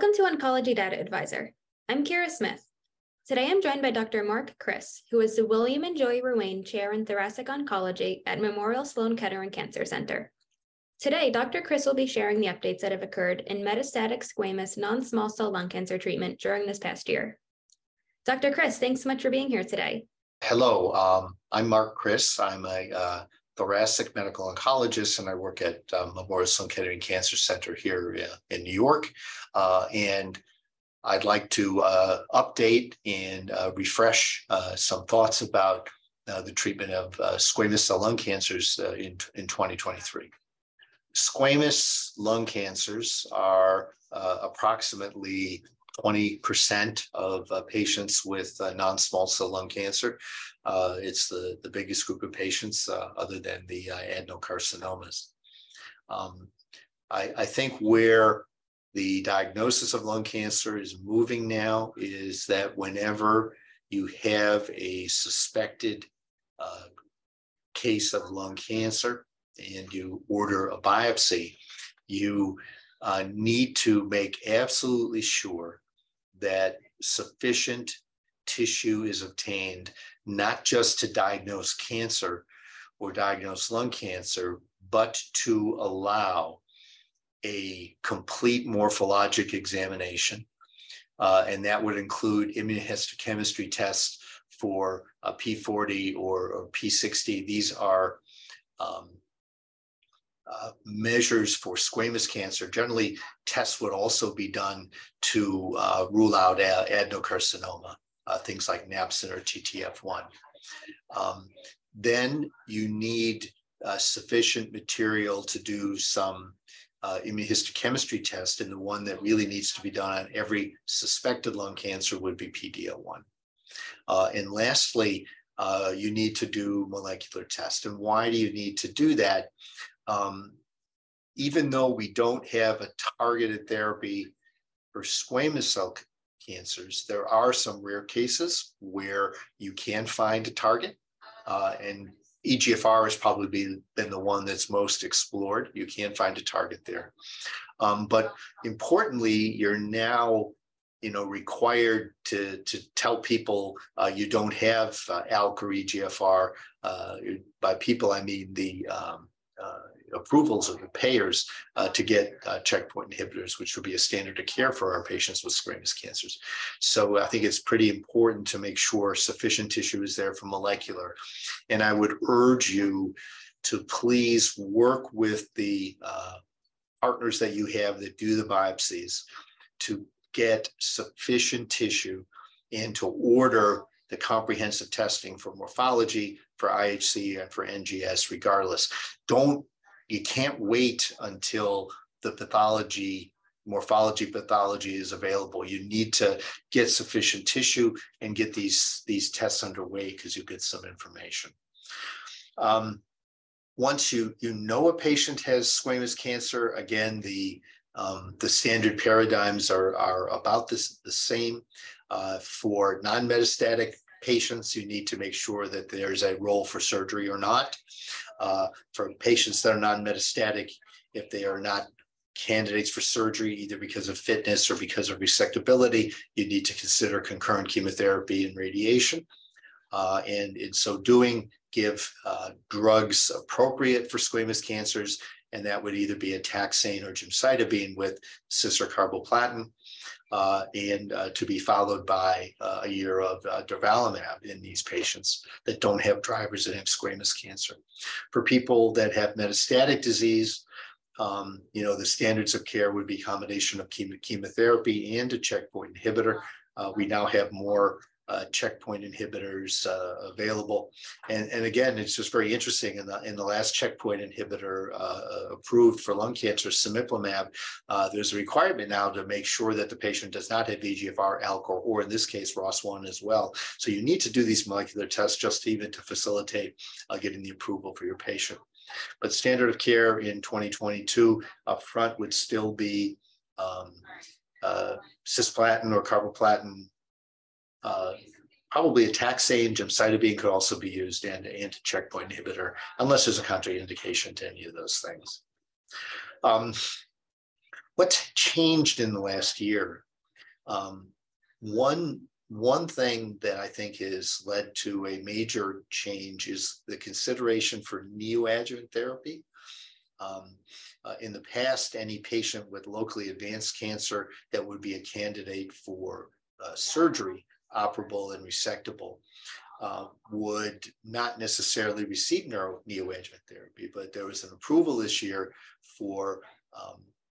Welcome to Oncology Data Advisor. I'm Kira Smith. Today I'm joined by Dr. Mark Kris, who is the William and Joy Ruane Chair in Thoracic Oncology at Memorial Sloan Kettering Cancer Center. Today, Dr. Kris will be sharing the updates that have occurred in metastatic squamous non-small cell lung cancer treatment during this past year. Dr. Kris, thanks so much for being here today. Hello, um, I'm Mark Kris. I'm a uh, thoracic medical oncologist, and I work at um, Memorial Sloan Kettering Cancer Center here in New York. Uh, and I'd like to uh, update and uh, refresh uh, some thoughts about uh, the treatment of squamous cell lung cancers in, in 2023. Squamous lung cancers are approximately 20% of uh, patients with uh, non-small cell lung cancer. Uh, it's the, the biggest group of patients uh, other than the uh, adenocarcinomas. Um, I, I, think where the diagnosis of lung cancer is moving now is that whenever you have a suspected uh, case of lung cancer and you order a biopsy, you uh, need to make absolutely sure that sufficient tissue is obtained, not just to diagnose cancer or diagnose lung cancer, but to allow a complete morphologic examination. Uh, and that would include immunohistochemistry tests for a P40 or, or P63. These are um, uh, measures for squamous cancer. Generally, tests would also be done to uh, rule out adenocarcinoma, uh, things like NAPSIN or TTF1. Um, then you need uh, sufficient material to do some uh, immunohistochemistry test, and the one that really needs to be done on every suspected lung cancer would be PD-L1. and lastly, uh, you need to do molecular tests. And why do you need to do that? Um, even though we don't have a targeted therapy for squamous cell cancers, there are some rare cases where you can find a target. Uh, and EGFR has probably been, been the one that's most explored. You can find a target there. Um, but importantly, you're now you know required to to tell people uh, you don't have uh, ALK or EGFR. Uh, by people, I mean the um, uh, approvals of the payers uh, to get uh, checkpoint inhibitors, which would be a standard of care for our patients with squamous cancers. So I think it's pretty important to make sure sufficient tissue is there for molecular. And I would urge you to please work with the uh, partners that you have that do the biopsies to get sufficient tissue and to order the comprehensive testing for morphology, for IHC, and for NGS, regardless. Don't you can't wait until the pathology morphology pathology is available. You need to get sufficient tissue and get these, these tests underway because you get some information. Um, once you, you know a patient has squamous cancer, again, the, um, the standard paradigms are, are about this, the same. Uh, for non-metastatic patients, you need to make sure that there's a role for surgery or not uh, for patients that are non-metastatic, if they are not candidates for surgery, either because of fitness or because of resectability, you need to consider concurrent chemotherapy and radiation. Uh, and in so doing, give uh, drugs appropriate for squamous cancers, and that would either be a taxane or gemcitabine with cis or carboplatin uh, and uh, to be followed by uh, a year of uh, durvalumab in these patients that don't have drivers that have squamous cancer. For people that have metastatic disease, um, you know, the standards of care would be combination of chemo chemotherapy and a checkpoint inhibitor. Uh, we now have more uh, checkpoint inhibitors uh, available. And, and again, it's just very interesting. In the, in the last checkpoint inhibitor uh, approved for lung cancer, cemiplimab, uh, there's a requirement now to make sure that the patient does not have EGFR, ALK, or, or in this case, ROS1 as well. So you need to do these molecular tests just even to facilitate uh, getting the approval for your patient. But standard of care in 2022 upfront would still be um, uh, cisplatin or carboplatin uh, probably a taxane, gemcitabine could also be used and a checkpoint inhibitor, unless there's a contraindication to any of those things. Um, what's changed in the last year? Um, one one thing that I think has led to a major change is the consideration for neoadjuvant therapy. Um, uh, in the past, any patient with locally advanced cancer that would be a candidate for uh, surgery, operable and resectable, uh, would not necessarily receive neuro, neoadjuvant therapy, but there was an approval this year for um,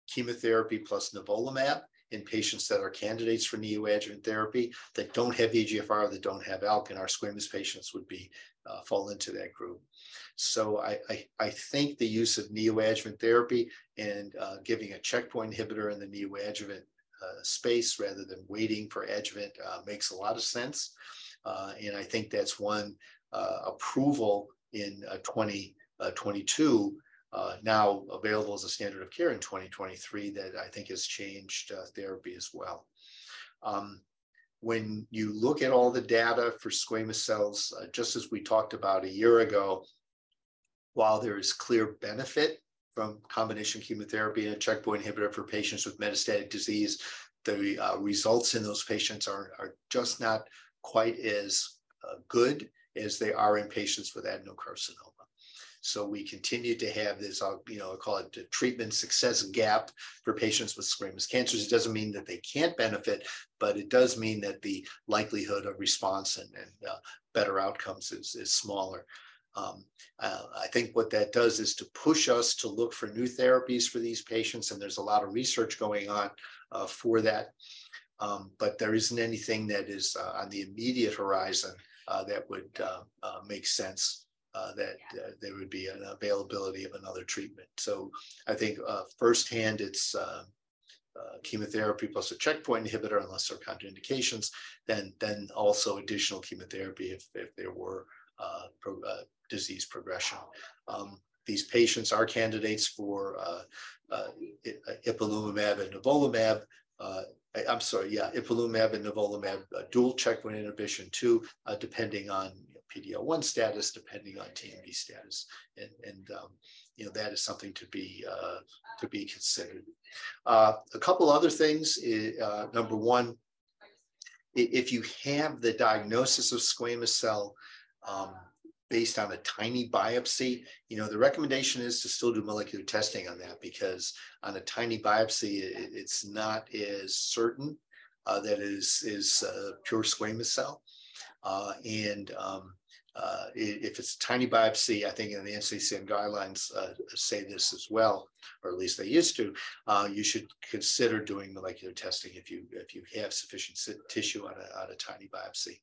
chemotherapy plus nivolumab in patients that are candidates for neoadjuvant therapy that don't have EGFR, that don't have ALK, and our squamous patients would be uh, fall into that group. So I, I, I, think the use of neoadjuvant therapy and uh, giving a checkpoint inhibitor in the neoadjuvant space rather than waiting for adjuvant uh, makes a lot of sense. Uh, and I think that's one uh, approval in 2022 uh, now available as a standard of care in 2023 that I think has changed uh, therapy as well. Um, when you look at all the data for squamous cells, uh, just as we talked about a year ago, while there is clear benefit from combination chemotherapy and a checkpoint inhibitor for patients with metastatic disease, the uh, results in those patients are, are just not quite as uh, good as they are in patients with adenocarcinoma. So we continue to have this, I'll, you know, I call it the treatment success gap for patients with squamous cancers. It doesn't mean that they can't benefit, but it does mean that the likelihood of response and, and uh, better outcomes is, is smaller. Um, uh, I think what that does is to push us to look for new therapies for these patients, and there's a lot of research going on uh, for that. Um, but there isn't anything that is uh, on the immediate horizon uh, that would uh, uh, make sense uh, that uh, there would be an availability of another treatment. So I think uh, firsthand, it's uh, uh, chemotherapy plus a checkpoint inhibitor, unless there are contraindications, then, then also additional chemotherapy if, if there were uh, pro, disease progression. Um, these patients are candidates for ipilimumab and nivolumab. I'm sorry, yeah, ipilimumab and nivolumab, dual checkpoint inhibition too, depending on PD-L1 status, depending on TMB status, and, and um, you know that is something to be uh, to be considered. Uh, a couple other things. Uh, number one, if you have the diagnosis of squamous cell um, based on a tiny biopsy, you know the recommendation is to still do molecular testing on that because on a tiny biopsy, it, it's not as certain uh, that is is pure squamous cell. Uh, and um, uh, if it's a tiny biopsy, I think in the NCCN guidelines uh, say this as well, or at least they used to. Uh, you should consider doing molecular testing if you if you have sufficient tissue on a, on a tiny biopsy.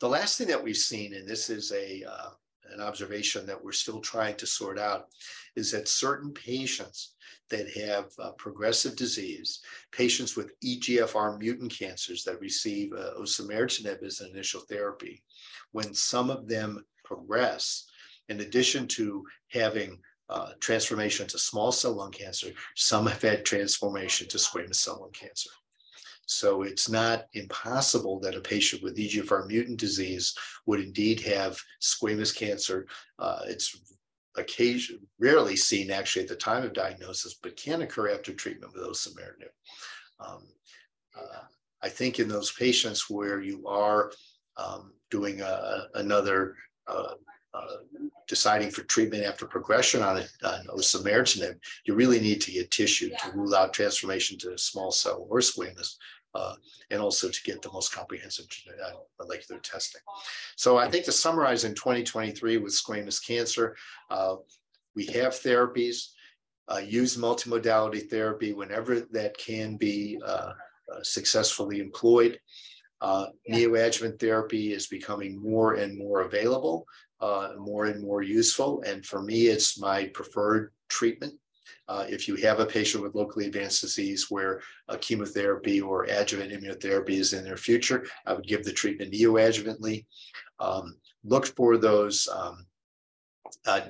The last thing that we've seen, and this is a uh, an observation that we're still trying to sort out, is that certain patients that have uh, progressive disease, patients with EGFR mutant cancers that receive uh, osimertinib as an initial therapy, when some of them progress, in addition to having uh, transformation to small cell lung cancer, some have had transformation to squamous cell lung cancer. So it's not impossible that a patient with EGFR mutant disease would indeed have squamous cancer. Uh, it's occasion rarely seen actually at the time of diagnosis, but can occur after treatment with osimertinib. Um, uh, I think in those patients where you are um, doing a, another uh, uh, deciding for treatment after progression on, it, on osimertinib, you really need to get tissue to rule out transformation to small cell or squamous, uh, and also to get the most comprehensive uh, molecular testing. So I think to summarize in 2023 with squamous cancer, uh, we have therapies, uh, use multimodality therapy whenever that can be uh, successfully employed. Uh, yeah. Neoadjuvant therapy is becoming more and more available, uh, more and more useful. And for me, it's my preferred treatment. Uh, if you have a patient with locally advanced disease where chemotherapy or adjuvant immunotherapy is in their future, I would give the treatment neoadjuvantly. Um, look for those. Um, uh,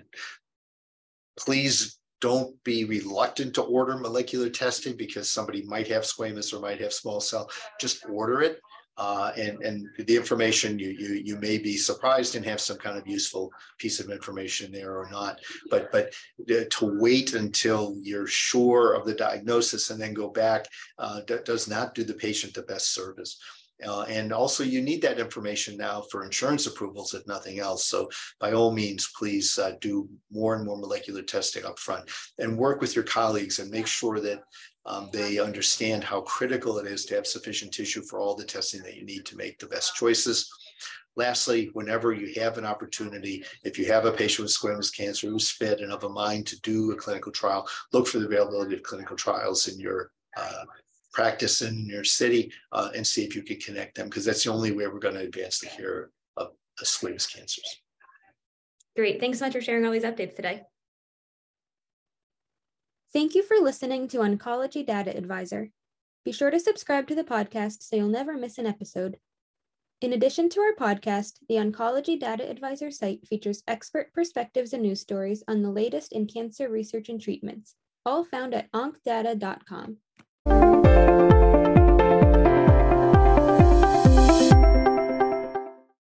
please don't be reluctant to order molecular testing because somebody might have squamous or might have small cell. Just order it Uh, and, and the information you, you, you may be surprised and have some kind of useful piece of information there or not. But, but to wait until you're sure of the diagnosis and then go back uh, does not do the patient the best service. Uh, and also you need that information now for insurance approvals, if nothing else. So by all means, please uh, do more and more molecular testing up front and work with your colleagues and make sure that um, they understand how critical it is to have sufficient tissue for all the testing that you need to make the best choices. Lastly, whenever you have an opportunity, if you have a patient with squamous cancer who's fit and of a mind to do a clinical trial, look for the availability of clinical trials in your uh, practice in your city uh, and see if you can connect them because that's the only way we're going to advance the cure of, of squamous cancers. Great. Thanks so much for sharing all these updates today. Thank you for listening to Oncology Data Advisor. Be sure to subscribe to the podcast so you'll never miss an episode. In addition to our podcast, the Oncology Data Advisor site features expert perspectives and news stories on the latest in cancer research and treatments, all found at oncdata.com.